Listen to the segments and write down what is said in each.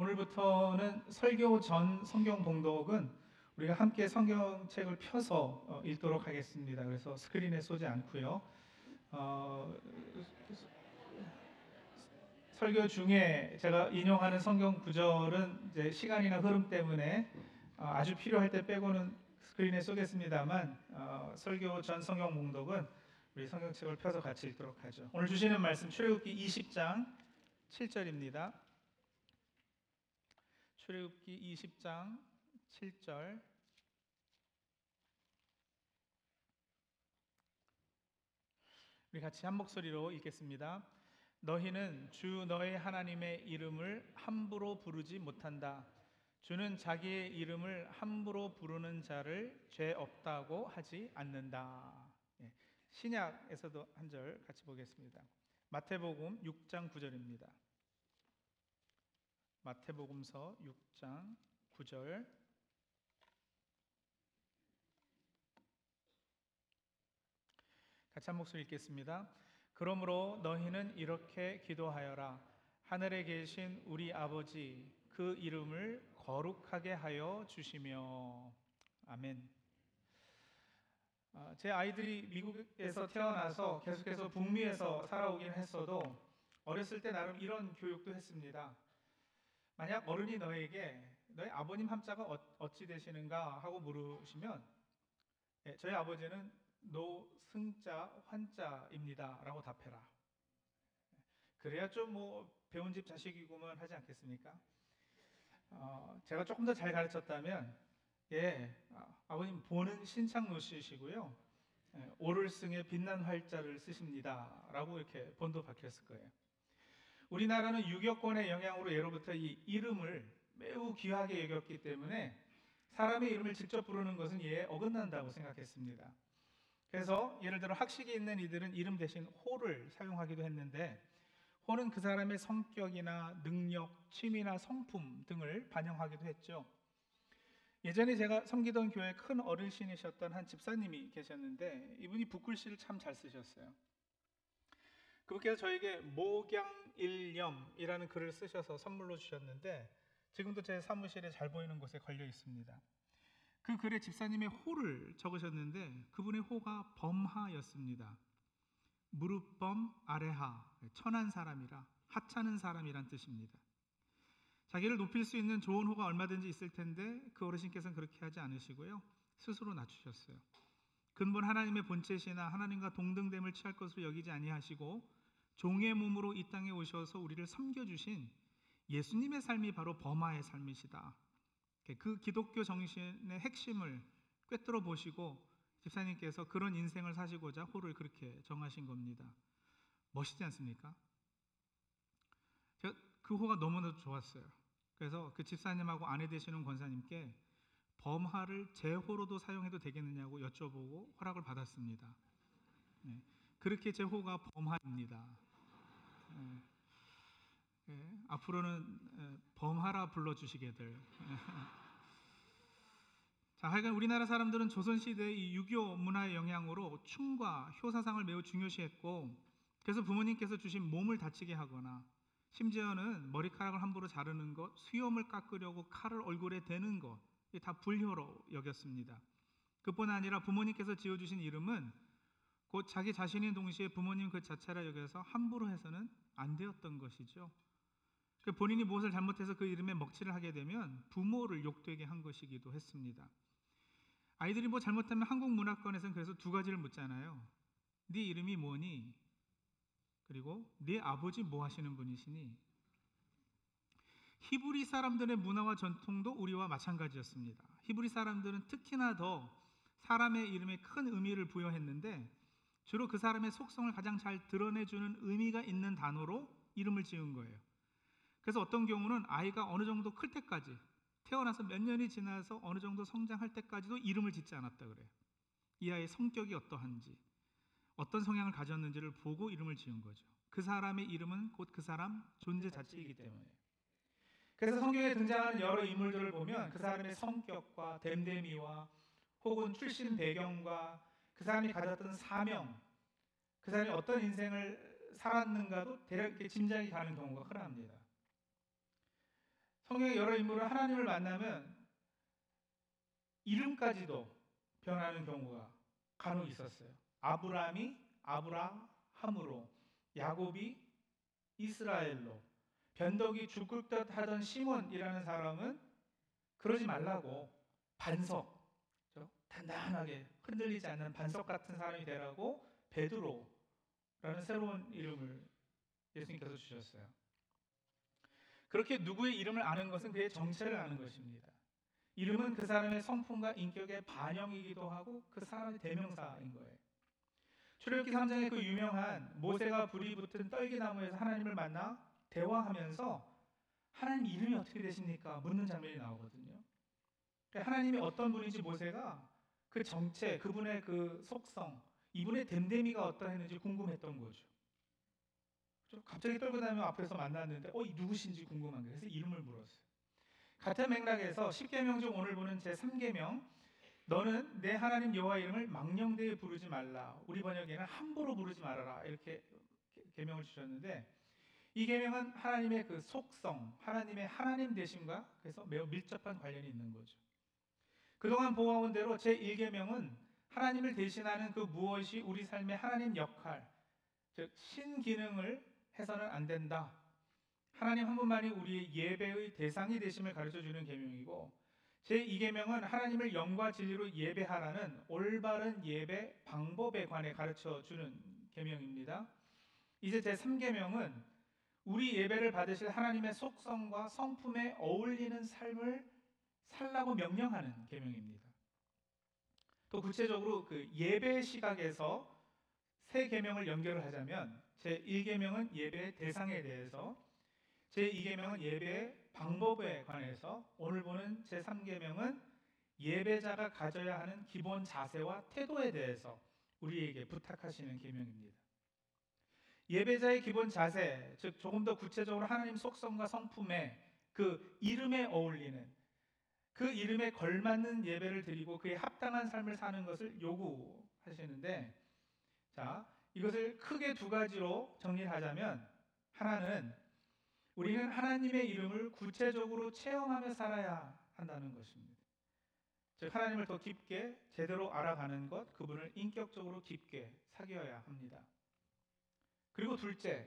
오늘부터는 설교 전 성경 봉독은 우리가 함께 성경책을 펴서 어, 읽도록 하겠습니다. 그래서 스크린에 쏘지 않고요. 어, 설교 중에 제가 인용하는 성경 구절은 이제 시간이나 흐름 때문에 어, 아주 필요할 때 빼고는 스크린에 쏘겠습니다만 어, 설교 전 성경 봉독은 우리 성경책을 펴서 같이 읽도록 하죠. 오늘 주시는 말씀 출애굽기 20장 7절입니다. 출애굽기 20장 7절 우리 같이 한 목소리로 읽겠습니다. 너희는 주 너의 하나님의 이름을 함부로 부르지 못한다. 주는 자기의 이름을 함부로 부르는 자를 죄 없다고 하지 않는다. 예, 신약에서도 한 절 같이 보겠습니다. 마태복음 6장 9절입니다. 마태복음서 6장 9절 같이 한 목소리 읽겠습니다. 그러므로 너희는 이렇게 기도하여라. 하늘에 계신 우리 아버지 그 이름을 거룩하게 하여 주시며 아멘. 아, 제 아이들이 미국에서 태어나서 계속해서 북미에서 살아오긴 했어도 어렸을 때 나름 이런 교육도 했습니다. 만약 어른이 너에게 너의 아버님 함자가 어, 어찌 되시는가 하고 물으시면 예, 저희 아버지는 노승자 환자입니다라고 답해라. 그래야 좀 뭐 배운 집 자식이구만 하지 않겠습니까? 어, 제가 조금 더 잘 가르쳤다면 예 아, 버님 보는 신창노씨시고요 예, 오를승의 빛난 활자를 쓰십니다라고 이렇게 본도 박혔을 거예요. 우리나라는 유교권의 영향으로 예로부터 이 이름을 매우 귀하게 여겼기 때문에 사람의 이름을 직접 부르는 것은 예에 어긋난다고 생각했습니다. 그래서 예를 들어 학식이 있는 이들은 이름 대신 호를 사용하기도 했는데 호는 그 사람의 성격이나 능력, 취미나 성품 등을 반영하기도 했죠. 예전에 제가 섬기던 교회 큰 어르신이셨던 한 집사님이 계셨는데 이분이 붓글씨를 참 잘 쓰셨어요. 그분께서 저에게 목양일념이라는 글을 쓰셔서 선물로 주셨는데 지금도 제 사무실에 잘 보이는 곳에 걸려 있습니다. 그 글에 집사님의 호를 적으셨는데 그분의 호가 범하였습니다. 무릎범 아래하 천한 사람이라 하찮은 사람이란 뜻입니다. 자기를 높일 수 있는 좋은 호가 얼마든지 있을 텐데 그 어르신께서는 그렇게 하지 않으시고요. 스스로 낮추셨어요. 근본 하나님의 본체시나 하나님과 동등됨을 취할 것으로 여기지 아니하시고 종의 몸으로 이 땅에 오셔서 우리를 섬겨주신 예수님의 삶이 바로 범하의 삶이시다. 그 기독교 정신의 핵심을 꿰뚫어 보시고 집사님께서 그런 인생을 사시고자 호를 그렇게 정하신 겁니다. 멋있지 않습니까? 그 호가 너무나도 좋았어요. 그래서 그 집사님하고 아내 되시는 권사님께 범하를 제 호로도 사용해도 되겠느냐고 여쭤보고 허락을 받았습니다. 네. 그렇게 제 호가 범하입니다. 네. 네. 앞으로는 범하라 불러주시게들. 자, 하여간 우리나라 사람들은 조선시대의 유교 문화의 영향으로 춤과 효사상을 매우 중요시했고, 그래서 부모님께서 주신 몸을 다치게 하거나, 심지어는 머리카락을 함부로 자르는 것, 수염을 깎으려고 칼을 얼굴에 대는 것, 다 불효로 여겼습니다. 그뿐 아니라 부모님께서 지어주신 이름은 곧 자기 자신인 동시에 부모님 그 자체라 여겨서 함부로 해서는 안 되었던 것이죠. 그 본인이 무엇을 잘못해서 그 이름에 먹칠을 하게 되면 부모를 욕되게 한 것이기도 했습니다. 아이들이 뭐 잘못하면 한국 문화권에서는 그래서 두 가지를 묻잖아요. 네 이름이 뭐니? 그리고 네 아버지 뭐 하시는 분이시니? 히브리 사람들의 문화와 전통도 우리와 마찬가지였습니다. 히브리 사람들은 특히나 더 사람의 이름에 큰 의미를 부여했는데 주로 그 사람의 속성을 가장 잘 드러내주는 의미가 있는 단어로 이름을 지은 거예요. 그래서 어떤 경우는 아이가 어느 정도 클 때까지 태어나서 몇 년이 지나서 어느 정도 성장할 때까지도 이름을 짓지 않았다 그래요. 이 아이의 성격이 어떠한지, 어떤 성향을 가졌는지를 보고 이름을 지은 거죠. 그 사람의 이름은 곧 그 사람 존재 자체이기 때문에. 그래서 성경에 등장하는 여러 인물들을 보면 그 사람의 성격과 됨됨이와 혹은 출신 배경과 그 사람이 가졌던 사명, 그 사람이 어떤 인생을 살았는가도 대략 짐작이 가는 경우가 흔합니다. 성경의 여러 인물은 하나님을 만나면 이름까지도 변하는 경우가 간혹 있었어요. 아브라함이 아브라함으로, 야곱이 이스라엘로, 변덕이 죽을 듯 하던 시몬이라는 사람은 그러지 말라고 반석, 단단하게 흔들리지 않는 반석 같은 사람이 되라고 베드로라는 새로운 이름을 예수님께서 주셨어요. 그렇게 누구의 이름을 아는 것은 그의 정체를 아는 것입니다. 이름은 그 사람의 성품과 인격의 반영이기도 하고 그 사람의 대명사인 거예요. 출애굽기 3장의 그 유명한 모세가 불이 붙은 떨기나무에서 하나님을 만나 대화하면서 하나님 이름이 어떻게 되십니까? 묻는 장면이 나오거든요. 그러니까 하나님이 어떤 분인지 모세가 그 정체, 그분의 그 속성, 이분의 됨됨이가 어떠했는지 궁금했던 거죠. 갑자기 떨고 다니면 앞에서 만났는데 어, 누구신지 궁금한 거예요. 그래서 이름을 물었어요. 같은 맥락에서 10계명 중 오늘 보는 제 3계명 너는 내 하나님 여호와 이름을 망령되이 부르지 말라. 우리 번역에는 함부로 부르지 말아라. 이렇게 계명을 주셨는데 이 계명은 하나님의 그 속성, 하나님의 하나님 되심과 그래서 매우 밀접한 관련이 있는 거죠. 그동안 보아온 대로 제 1계명은 하나님을 대신하는 그 무엇이 우리 삶의 하나님 역할, 즉 신기능을 해서는 안 된다. 하나님 한 분만이 우리의 예배의 대상이 되심을 가르쳐 주는 계명이고 제2계명은 하나님을 영과 진리로 예배하라는 올바른 예배 방법에 관해 가르쳐 주는 계명입니다. 이제 제3계명은 우리 예배를 받으실 하나님의 속성과 성품에 어울리는 삶을 살라고 명령하는 계명입니다. 또 구체적으로 그 예배 시각에서 세 계명을 연결을 하자면 제 1계명은 예배 대상에 대해서 제 2계명은 예배 방법에 관해서 오늘 보는 제 3계명은 예배자가 가져야 하는 기본 자세와 태도에 대해서 우리에게 부탁하시는 계명입니다. 예배자의 기본 자세, 즉 조금 더 구체적으로 하나님 속성과 성품에 그 이름에 어울리는 그 이름에 걸맞는 예배를 드리고 그에 합당한 삶을 사는 것을 요구하시는데 자, 이것을 크게 두 가지로 정리하자면 하나는 우리는 하나님의 이름을 구체적으로 체험하며 살아야 한다는 것입니다. 즉 하나님을 더 깊게 제대로 알아가는 것, 그분을 인격적으로 깊게 사귀어야 합니다. 그리고 둘째,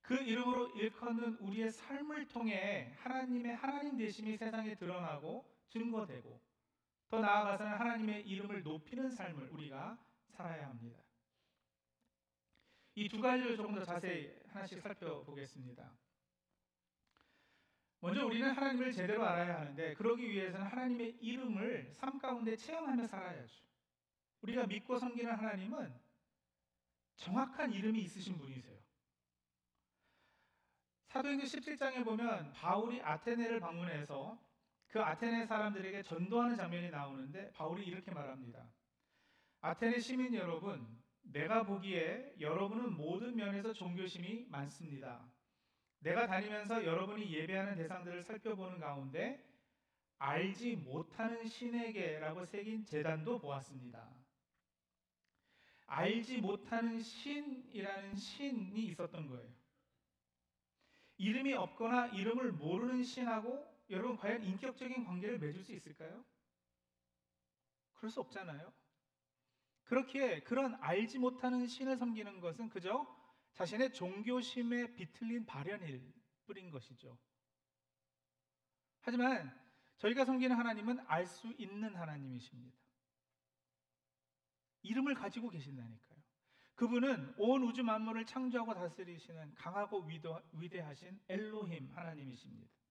그 이름으로 일컫는 우리의 삶을 통해 하나님의 하나님 되심이 세상에 드러나고 증거되고 더 나아가서는 하나님의 이름을 높이는 삶을 우리가 살아야 합니다. 이 두 가지를 조금 더 자세히 하나씩 살펴보겠습니다. 먼저 우리는 하나님을 제대로 알아야 하는데 그러기 위해서는 하나님의 이름을 삶 가운데 체험하며 살아야죠. 우리가 믿고 섬기는 하나님은 정확한 이름이 있으신 분이세요. 사도행전 17장에 보면 바울이 아테네를 방문해서 그 아테네 사람들에게 전도하는 장면이 나오는데 바울이 이렇게 말합니다. 아테네 시민 여러분, 내가 보기에 여러분은 모든 면에서 종교심이 많습니다. 내가 다니면서 여러분이 예배하는 대상들을 살펴보는 가운데 알지 못하는 신에게라고 새긴 재단도 보았습니다. 알지 못하는 신이라는 신이 있었던 거예요. 이름이 없거나 이름을 모르는 신하고 여러분 과연 인격적인 관계를 맺을 수 있을까요? 그럴 수 없잖아요. 그렇게 그런 알지 못하는 신을 섬기는 것은 그저 자신의 종교심에 비틀린 발현일 뿐인 것이죠. 하지만 저희가 섬기는 하나님은 알 수 있는 하나님이십니다. 이름을 가지고 계신다니까요. 그분은 온 우주 만물을 창조하고 다스리시는 강하고 위대하신 엘로힘 하나님이십니다.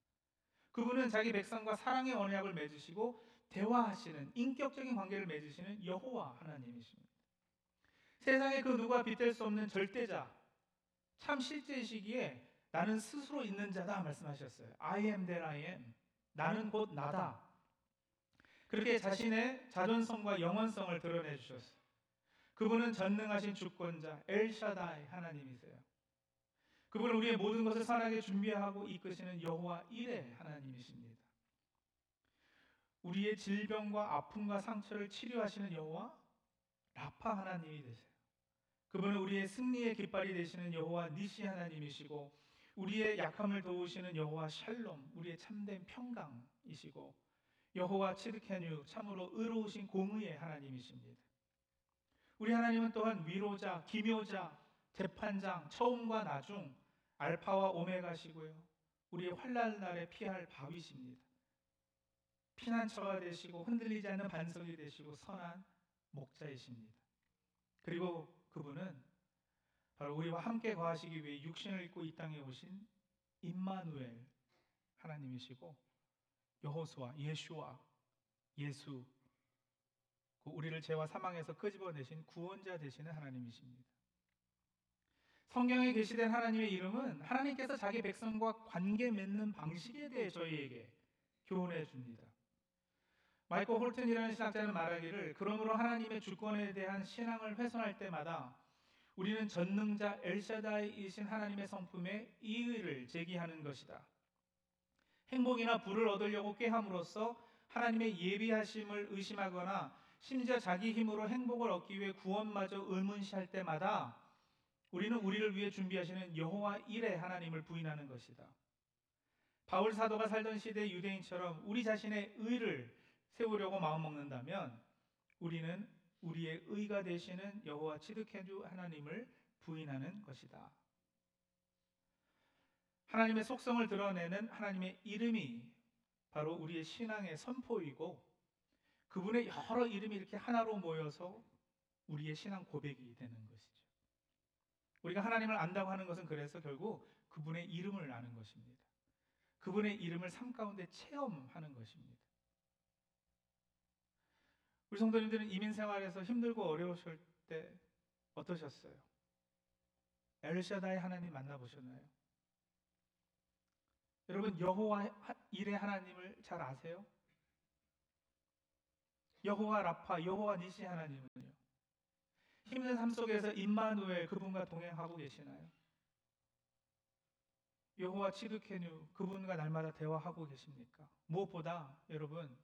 그분은 자기 백성과 사랑의 언약을 맺으시고 대화하시는 인격적인 관계를 맺으시는 여호와 하나님이십니다. 세상에 그 누가 빗댈 수 없는 절대자, 참 실제 시기에 나는 스스로 있는 자다 말씀하셨어요. I am that I am. 나는 곧 나다. 그렇게 자신의 자존성과 영원성을 드러내 주셨어요. 그분은 전능하신 주권자 엘샤다이 하나님이세요. 그분은 우리의 모든 것을 선하게 준비하고 이끄시는 여호와 일의 하나님이십니다. 우리의 질병과 아픔과 상처를 치료하시는 여호와 라파 하나님이 되세요. 그분은 우리의 승리의 깃발이 되시는 여호와 니시 하나님이시고 우리의 약함을 도우시는 여호와 샬롬, 우리의 참된 평강이시고 여호와 치드케뉴 참으로 의로우신 공의의 하나님이십니다. 우리 하나님은 또한 위로자, 기묘자, 재판장, 처음과 나중, 알파와 오메가시고요. 우리의 환난 날에 피할 바위십니다. 피난처가 되시고 흔들리지 않는 반석이 되시고 선한 목자이십니다. 그리고 그분은 바로 우리와 함께 거하시기 위해 육신을 입고 이 땅에 오신 임마누엘 하나님이시고 여호수아, 예수와 예수 그 우리를 죄와 사망에서 끄집어내신 구원자 되시는 하나님이십니다. 성경에 게시된 하나님의 이름은 하나님께서 자기 백성과 관계 맺는 방식에 대해 저희에게 교훈해 줍니다. 마이클 홀튼이라는 신학자는 말하기를 그러므로 하나님의 주권에 대한 신앙을 훼손할 때마다 우리는 전능자 엘샤다이이신 하나님의 성품에 이의를 제기하는 것이다. 행복이나 부를 얻으려고 꾀함으로써 하나님의 예비하심을 의심하거나 심지어 자기 힘으로 행복을 얻기 위해 구원마저 의문시할 때마다 우리는 우리를 위해 준비하시는 여호와 일의 하나님을 부인하는 것이다. 바울 사도가 살던 시대 유대인처럼 우리 자신의 의를 세우려고 마음먹는다면 우리는 우리의 의가 되시는 여호와 치드케주 하나님을 부인하는 것이다. 하나님의 속성을 드러내는 하나님의 이름이 바로 우리의 신앙의 선포이고 그분의 여러 이름이 이렇게 하나로 모여서 우리의 신앙 고백이 되는 것이죠. 우리가 하나님을 안다고 하는 것은 그래서 결국 그분의 이름을 아는 것입니다. 그분의 이름을 삶 가운데 체험하는 것입니다. 우리 성도님들은 이민 생활에서 힘들고 어려우실 때 어떠셨어요? 엘샤다의 하나님 만나보셨나요? 여러분 여호와 일의 하나님을 잘 아세요? 여호와 라파, 여호와 니시 하나님은요. 힘든 삶 속에서 임마누엘 그분과 동행하고 계시나요? 여호와 치드케뉴 그분과 날마다 대화하고 계십니까? 무엇보다 여러분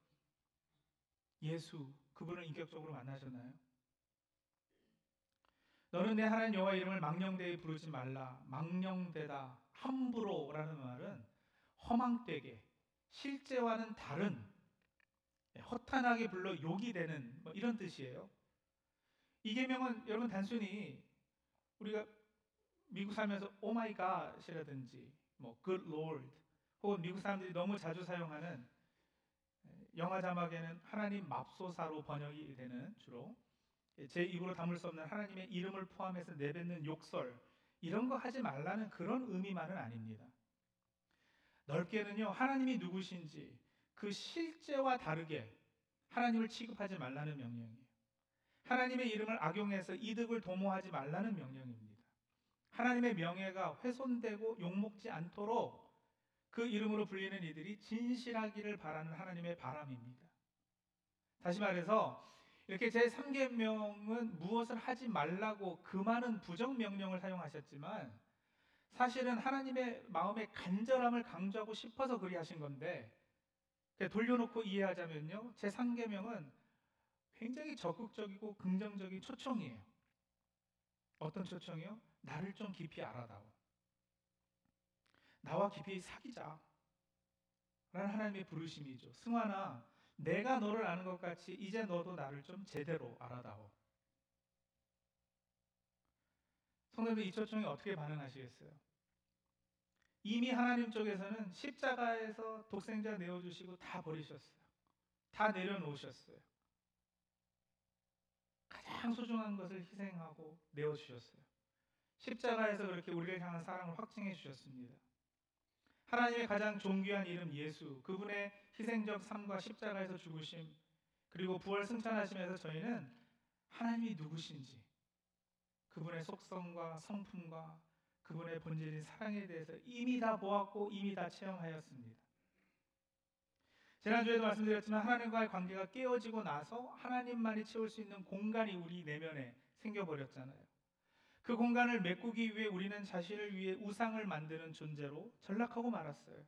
예수 그분을 인격적으로 만나셨나요? 너는 내 하나님 여호와 이름을 망령되이 부르지 말라. 망령되다 함부로라는 말은 허망되게 실제와는 다른 허탄하게 불러 욕이 되는 뭐 이런 뜻이에요. 이 계명은 여러분 단순히 우리가 미국 살면서 oh my God이라든지 뭐 good lord 혹은 미국 사람들이 너무 자주 사용하는 영화 자막에는 하나님 맙소사로 번역이 되는 주로 제 입으로 담을 수 없는 하나님의 이름을 포함해서 내뱉는 욕설 이런 거 하지 말라는 그런 의미만은 아닙니다. 넓게는요 하나님이 누구신지 그 실제와 다르게 하나님을 취급하지 말라는 명령이에요. 하나님의 이름을 악용해서 이득을 도모하지 말라는 명령입니다. 하나님의 명예가 훼손되고 욕먹지 않도록 그 이름으로 불리는 이들이 진실하기를 바라는 하나님의 바람입니다. 다시 말해서 이렇게 제 3계명은 무엇을 하지 말라고 그 많은 부정 명령을 사용하셨지만 사실은 하나님의 마음의 간절함을 강조하고 싶어서 그리 하신 건데 돌려놓고 이해하자면요. 제 3계명은 굉장히 적극적이고 긍정적인 초청이에요. 어떤 초청이요? 나를 좀 깊이 알아다오. 나와 깊이 사귀자. 라는 하나님의 부르심이죠. 승환아, 내가 너를 아는 것 같이 이제 너도 나를 좀 제대로 알아다오. 성도들 이 초청에 어떻게 반응하시겠어요? 이미 하나님 쪽에서는 십자가에서 독생자 내어주시고 다 버리셨어요. 다 내려놓으셨어요. 가장 소중한 것을 희생하고 내어 주셨어요. 십자가에서 그렇게 우리를 향한 사랑을 확증해 주셨습니다. 하나님의 가장 존귀한 이름 예수, 그분의 희생적 삶과 십자가에서 죽으심, 그리고 부활 승천하심에서 저희는 하나님이 누구신지, 그분의 속성과 성품과 그분의 본질인 사랑에 대해서 이미 다 보았고 이미 다 체험하였습니다. 지난주에도 말씀드렸지만 하나님과의 관계가 깨어지고 나서 하나님만이 채울 수 있는 공간이 우리 내면에 생겨버렸잖아요. 그 공간을 메꾸기 위해 우리는 자신을 위해 우상을 만드는 존재로 전락하고 말았어요.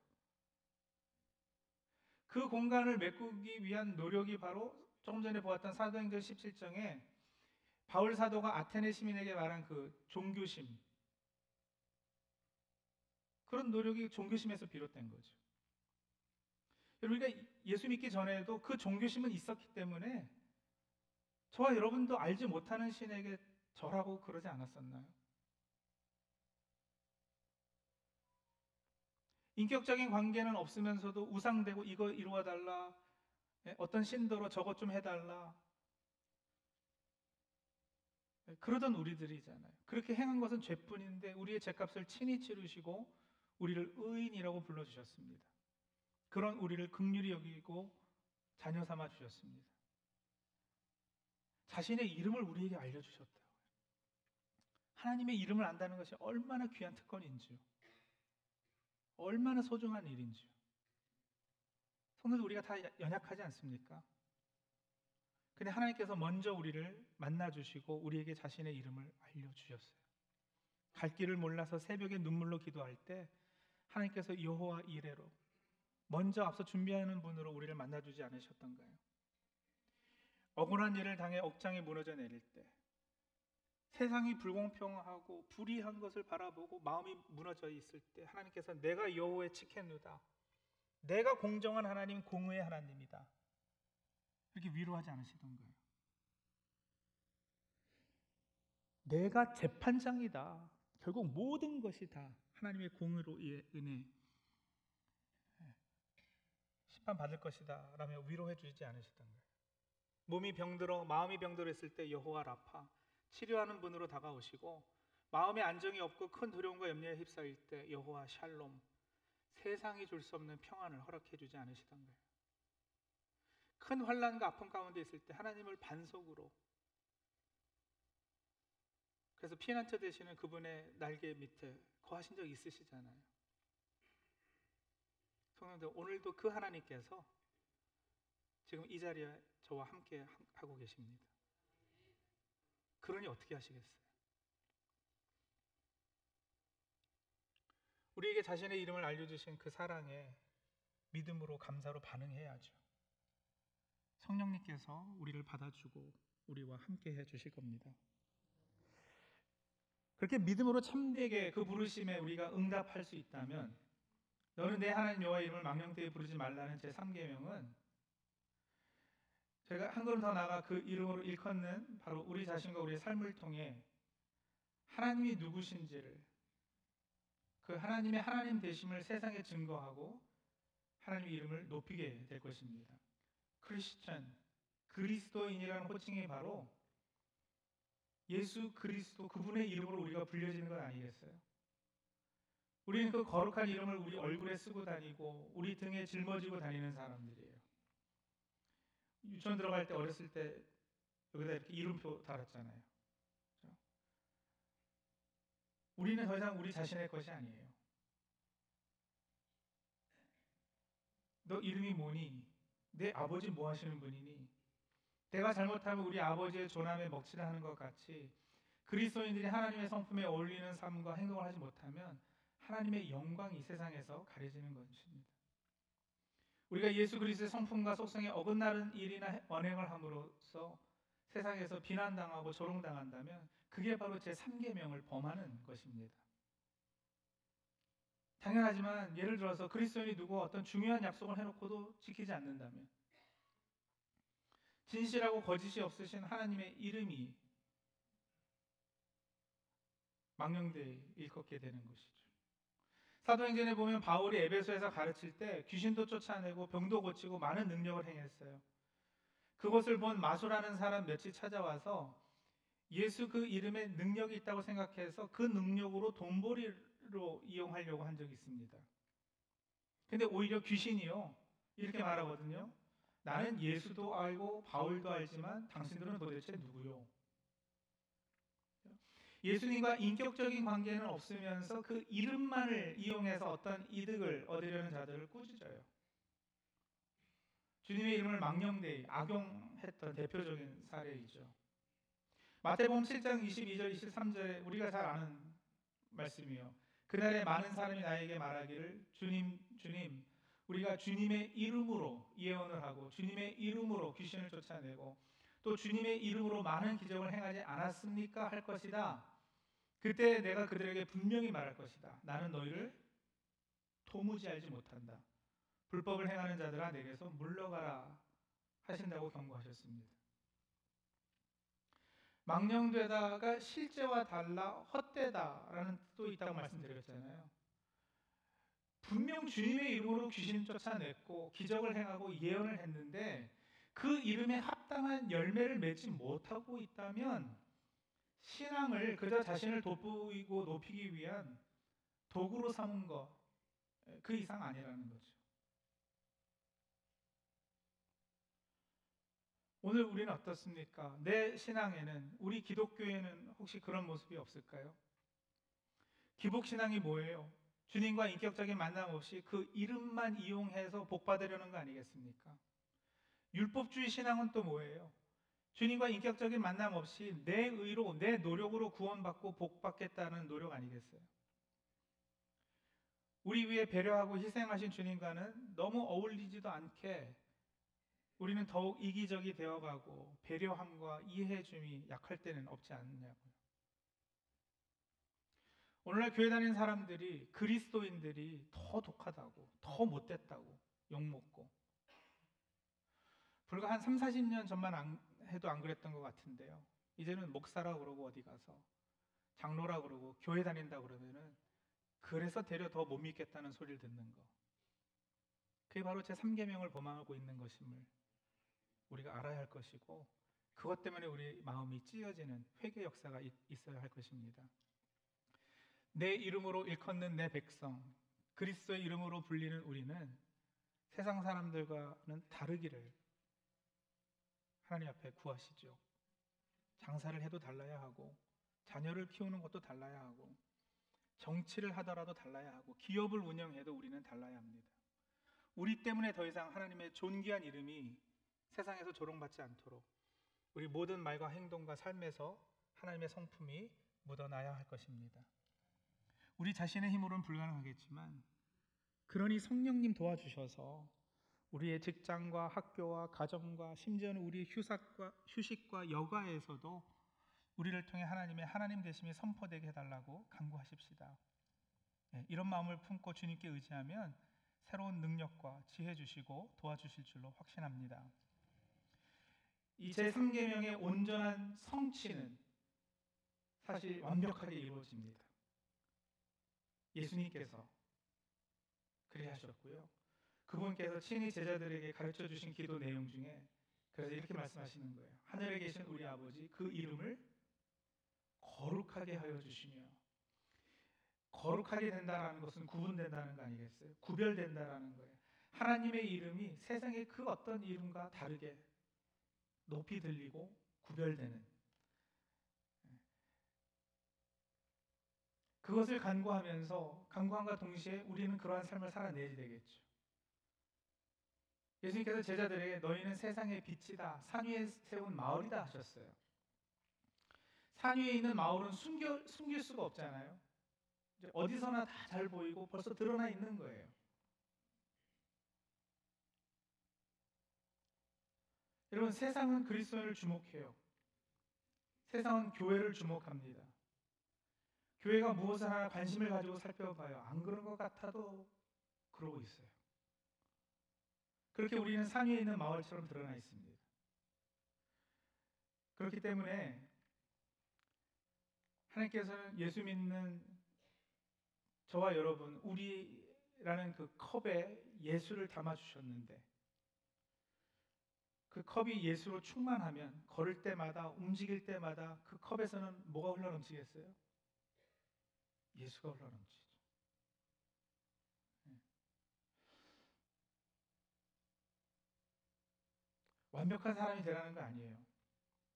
그 공간을 메꾸기 위한 노력이 바로 조금 전에 보았던 사도행전 17장에 바울 사도가 아테네 시민에게 말한 그 종교심, 그런 노력이 종교심에서 비롯된 거죠. 우리가 예수 믿기 전에도 그 종교심은 있었기 때문에 저와 여러분도 알지 못하는 신에게 절하고 그러지 않았었나요? 인격적인 관계는 없으면서도 우상되고 이거 이루어 달라. 예, 어떤 신도로 저것 좀 해달라. 예, 그러던 우리들이잖아요. 그렇게 행한 것은 죄뿐인데 우리의 죄값을 친히 치르시고 우리를 의인이라고 불러주셨습니다. 그런 우리를 극률이 여기고 자녀 삼아 주셨습니다. 자신의 이름을 우리에게 알려주셨다고요. 하나님의 이름을 안다는 것이 얼마나 귀한 특권인지요. 얼마나 소중한 일인지요. 성도들 우리가 다 연약하지 않습니까? 근데 하나님께서 먼저 우리를 만나 주시고 우리에게 자신의 이름을 알려 주셨어요. 갈 길을 몰라서 새벽에 눈물로 기도할 때 하나님께서 여호와 이레로 먼저 앞서 준비하는 분으로 우리를 만나 주지 않으셨던가요? 억울한 일을 당해 억장이 무너져 내릴 때 세상이 불공평하고 불의한 것을 바라보고 마음이 무너져 있을 때 하나님께서 내가 여호와의 치켄누다. 내가 공정한 하나님, 공의의 하나님이다. 이렇게 위로하지 않으시던가요? 내가 재판장이다. 결국 모든 것이 다 하나님의 공의로 심판 받을 것이다. 라며 위로해 주지 않으시던가요? 몸이 병들어 마음이 병들었을 때 여호와 라파 치료하는 분으로 다가오시고 마음에 안정이 없고 큰 두려움과 염려에 휩싸일 때 여호와 샬롬 세상이 줄 수 없는 평안을 허락해 주지 않으시던가요? 큰 환란과 아픔 가운데 있을 때 하나님을 반석으로 그래서 피난처 되시는 그분의 날개 밑에 거하신 적 있으시잖아요. 성령들 오늘도 그 하나님께서 지금 이 자리에 저와 함께 하고 계십니다. 그러니 어떻게 하시겠어요? 우리에게 자신의 이름을 알려주신 그 사랑에 믿음으로 감사로 반응해야죠. 성령님께서 우리를 받아주고 우리와 함께 해주실 겁니다. 그렇게 믿음으로 참되게 그 부르심에 우리가 응답할 수 있다면 너는 내 하나님 여호와 이름을 망령되이 부르지 말라는 제 3계명은 제가 한 걸음 더 나아가 그 이름으로 일컫는 바로 우리 자신과 우리의 삶을 통해 하나님이 누구신지를 그 하나님의 하나님 되심을 세상에 증거하고 하나님의 이름을 높이게 될 것입니다. 크리스천, 그리스도인이라는 호칭이 바로 예수 그리스도 그분의 이름으로 우리가 불려지는 것 아니겠어요? 우리는 그 거룩한 이름을 우리 얼굴에 쓰고 다니고 우리 등에 짊어지고 다니는 사람들이에요. 유치원 들어갈 때 어렸을 때 여기다 이렇게 이름표 달았잖아요. 그렇죠? 우리는 더 이상 우리 자신의 것이 아니에요. 너 이름이 뭐니? 내 아버지 뭐 하시는 분이니? 내가 잘못하면 우리 아버지의 조남에 먹칠하는 것 같이 그리스도인들이 하나님의 성품에 어울리는 삶과 행동을 하지 못하면 하나님의 영광이 세상에서 가려지는 것입니다. 우리가 예수 그리스도의 성품과 속성에 어긋나는 일이나 언행을 함으로써 세상에서 비난당하고 조롱당한다면 그게 바로 제 3계명을 범하는 것입니다. 당연하지만 예를 들어서 그리스도인이 누구 어떤 중요한 약속을 해놓고도 지키지 않는다면 진실하고 거짓이 없으신 하나님의 이름이 망령되이 일컫게 되는 것이죠. 사도행전에 보면 바울이 에베소에서 가르칠 때 귀신도 쫓아내고 병도 고치고 많은 능력을 행했어요. 그것을 본 마수라는 사람 몇이 찾아와서 예수 그 이름에 능력이 있다고 생각해서 그 능력으로 돈벌이로 이용하려고 한 적이 있습니다. 근데 오히려 귀신이요. 이렇게 말하거든요. 나는 예수도 알고 바울도 알지만 당신들은 도대체 누구요? 예수님과 인격적인 관계는 없으면서 그 이름만을 이용해서 어떤 이득을 얻으려는 자들을 꾸짖어요. 주님의 이름을 망령되이 악용했던 대표적인 사례이죠. 마태복음 7장 22절 23절에 우리가 잘 아는 말씀이요. 그날에 많은 사람이 나에게 말하기를 주님 주님 우리가 주님의 이름으로 예언을 하고 주님의 이름으로 귀신을 쫓아내고 또 주님의 이름으로 많은 기적을 행하지 않았습니까? 할 것이다. 그때 내가 그들에게 분명히 말할 것이다. 나는 너희를 도무지 알지 못한다. 불법을 행하는 자들아 내게서 물러가라 하신다고 경고하셨습니다. 망령되다가 실제와 달라 헛되다라는 뜻도 있다고 말씀드렸잖아요. 분명 주님의 이름으로 귀신 쫓아냈고 기적을 행하고 예언을 했는데 그 이름에 합당한 열매를 맺지 못하고 있다면 신앙을 그저 자신을 돋보이고 높이기 위한 도구로 삼은 것 그 이상 아니라는 거죠. 오늘 우리는 어떻습니까? 내 신앙에는 우리 기독교에는 혹시 그런 모습이 없을까요? 기복 신앙이 뭐예요? 주님과 인격적인 만남 없이 그 이름만 이용해서 복 받으려는 거 아니겠습니까? 율법주의 신앙은 또 뭐예요? 주님과 인격적인 만남 없이 내 의로, 내 노력으로 구원받고 복 받겠다는 노력 아니겠어요? 우리 위해 배려하고 희생하신 주님과는 너무 어울리지도 않게 우리는 더욱 이기적이 되어가고 배려함과 이해줌이 약할 때는 없지 않느냐고요. 오늘날 교회 다니는 사람들이 그리스도인들이 더 독하다고, 더 못됐다고 욕먹고 불과 한 3, 40년 전만 안, 해도 안 그랬던 것 같은데요. 이제는 목사라 그러고 어디 가서 장로라 그러고 교회 다닌다 그러면은 그래서 되려 더 못 믿겠다는 소리를 듣는 거. 그게 바로 제 3계명을 범하고 있는 것임을 우리가 알아야 할 것이고 그것 때문에 우리 마음이 찢어지는 회개 역사가 있어야 할 것입니다. 내 이름으로 일컫는 내 백성, 그리스도의 이름으로 불리는 우리는 세상 사람들과는 다르기를 하나님 앞에 구하시죠. 장사를 해도 달라야 하고 자녀를 키우는 것도 달라야 하고 정치를 하더라도 달라야 하고 기업을 운영해도 우리는 달라야 합니다. 우리 때문에 더 이상 하나님의 존귀한 이름이 세상에서 조롱받지 않도록 우리 모든 말과 행동과 삶에서 하나님의 성품이 묻어나야 할 것입니다. 우리 자신의 힘으로는 불가능하겠지만 그러니 성령님 도와주셔서 우리의 직장과 학교와 가정과 심지어는 우리의 휴삭과, 휴식과 여가에서도 우리를 통해 하나님의 하나님 되심이 선포되게 해달라고 간구하십시다. 네, 이런 마음을 품고 주님께 의지하면 새로운 능력과 지혜 주시고 도와주실 줄로 확신합니다. 이 제3계명의 온전한 성취는 사실 완벽하게 이루어집니다. 예수님께서 그리 하셨고요. 그분께서 친히 제자들에게 가르쳐 주신 기도 내용 중에 그래서 이렇게 말씀하시는 거예요. 하늘에 계신 우리 아버지 그 이름을 거룩하게 하여 주시며 거룩하게 된다라는 것은 구분된다는 거 아니겠어요? 구별된다라는 거예요. 하나님의 이름이 세상의 그 어떤 이름과 다르게 높이 들리고 구별되는 그것을 간구하면서 간구함과 동시에 우리는 그러한 삶을 살아내야 되겠죠. 예수님께서 제자들에게 너희는 세상의 빛이다. 산 위에 세운 마을이다 하셨어요. 산 위에 있는 마을은 숨겨, 숨길 수가 없잖아요. 어디서나 다 잘 보이고 벌써 드러나 있는 거예요. 여러분 세상은 그리스도를 주목해요. 세상은 교회를 주목합니다. 교회가 무엇을 하나 관심을 가지고 살펴봐요. 안 그런 것 같아도 그러고 있어요. 그렇게 우리는 산 위에 있는 마을처럼 드러나 있습니다. 그렇기 때문에 하나님께서는 예수 믿는 저와 여러분, 우리라는 그 컵에 예수를 담아 주셨는데 그 컵이 예수로 충만하면 걸을 때마다 움직일 때마다 그 컵에서는 뭐가 흘러넘치겠어요? 예수가 흘러넘치죠. 완벽한 사람이 되라는 거 아니에요.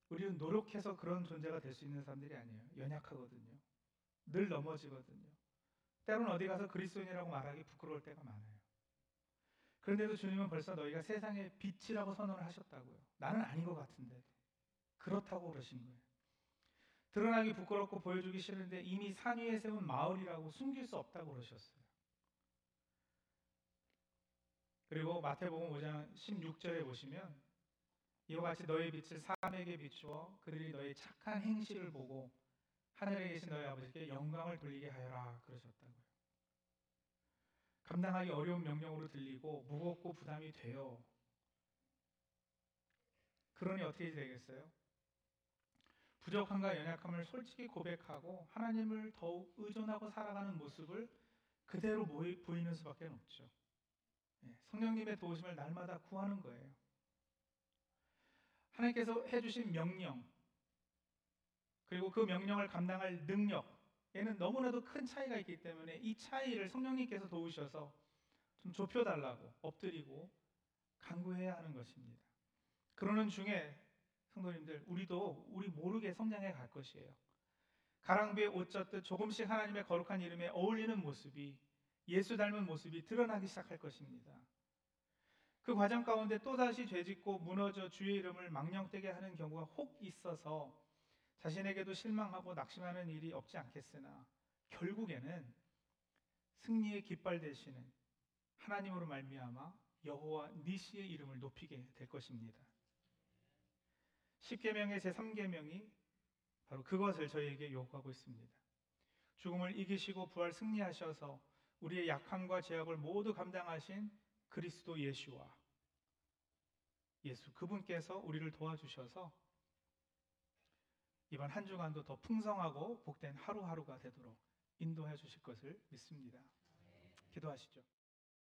우리는 노력해서 그런 존재가 될 수 있는 사람들이 아니에요. 연약하거든요. 늘 넘어지거든요. 때로는 어디 가서 그리스도인이라고 말하기 부끄러울 때가 많아요. 그런데도 주님은 벌써 너희가 세상의 빛이라고 선언을 하셨다고요. 나는 아닌 것 같은데. 그렇다고 그러신 거예요. 드러나기 부끄럽고 보여주기 싫은데 이미 산 위에 세운 마을이라고 숨길 수 없다고 그러셨어요. 그리고 마태복음 5장 16절에 보시면 이와 같이 너희 빛을 사람에게 비추어 그들이 너희 착한 행실을 보고 하늘에 계신 너희 아버지께 영광을 돌리게 하여라 그러셨다고요. 감당하기 어려운 명령으로 들리고 무겁고 부담이 돼요. 그러니 어떻게 되겠어요? 부족함과 연약함을 솔직히 고백하고 하나님을 더욱 의존하고 살아가는 모습을 그대로 보이는 수밖에 없죠. 예, 성령님의 도우심을 날마다 구하는 거예요. 하나님께서 해주신 명령 그리고 그 명령을 감당할 능력에는 너무나도 큰 차이가 있기 때문에 이 차이를 성령님께서 도우셔서 좀 좁혀달라고 엎드리고 간구해야 하는 것입니다. 그러는 중에 성도님들 우리도 우리 모르게 성장해 갈 것이에요. 가랑비에 옷 젖듯 조금씩 하나님의 거룩한 이름에 어울리는 모습이 예수 닮은 모습이 드러나기 시작할 것입니다. 그 과정 가운데 또다시 죄짓고 무너져 주의 이름을 망령되게 하는 경우가 혹 있어서 자신에게도 실망하고 낙심하는 일이 없지 않겠으나 결국에는 승리의 깃발 되시는 하나님으로 말미암아 여호와 니시의 이름을 높이게 될 것입니다. 10계명의 제3계명이 바로 그것을 저희에게 요구하고 있습니다. 죽음을 이기시고 부활 승리하셔서 우리의 약함과 죄악을 모두 감당하신 그리스도 예수와 예수 그분께서 우리를 도와주셔서 이번 한 주간도 더 풍성하고 복된 하루하루가 되도록 인도해 주실 것을 믿습니다. 기도하시죠.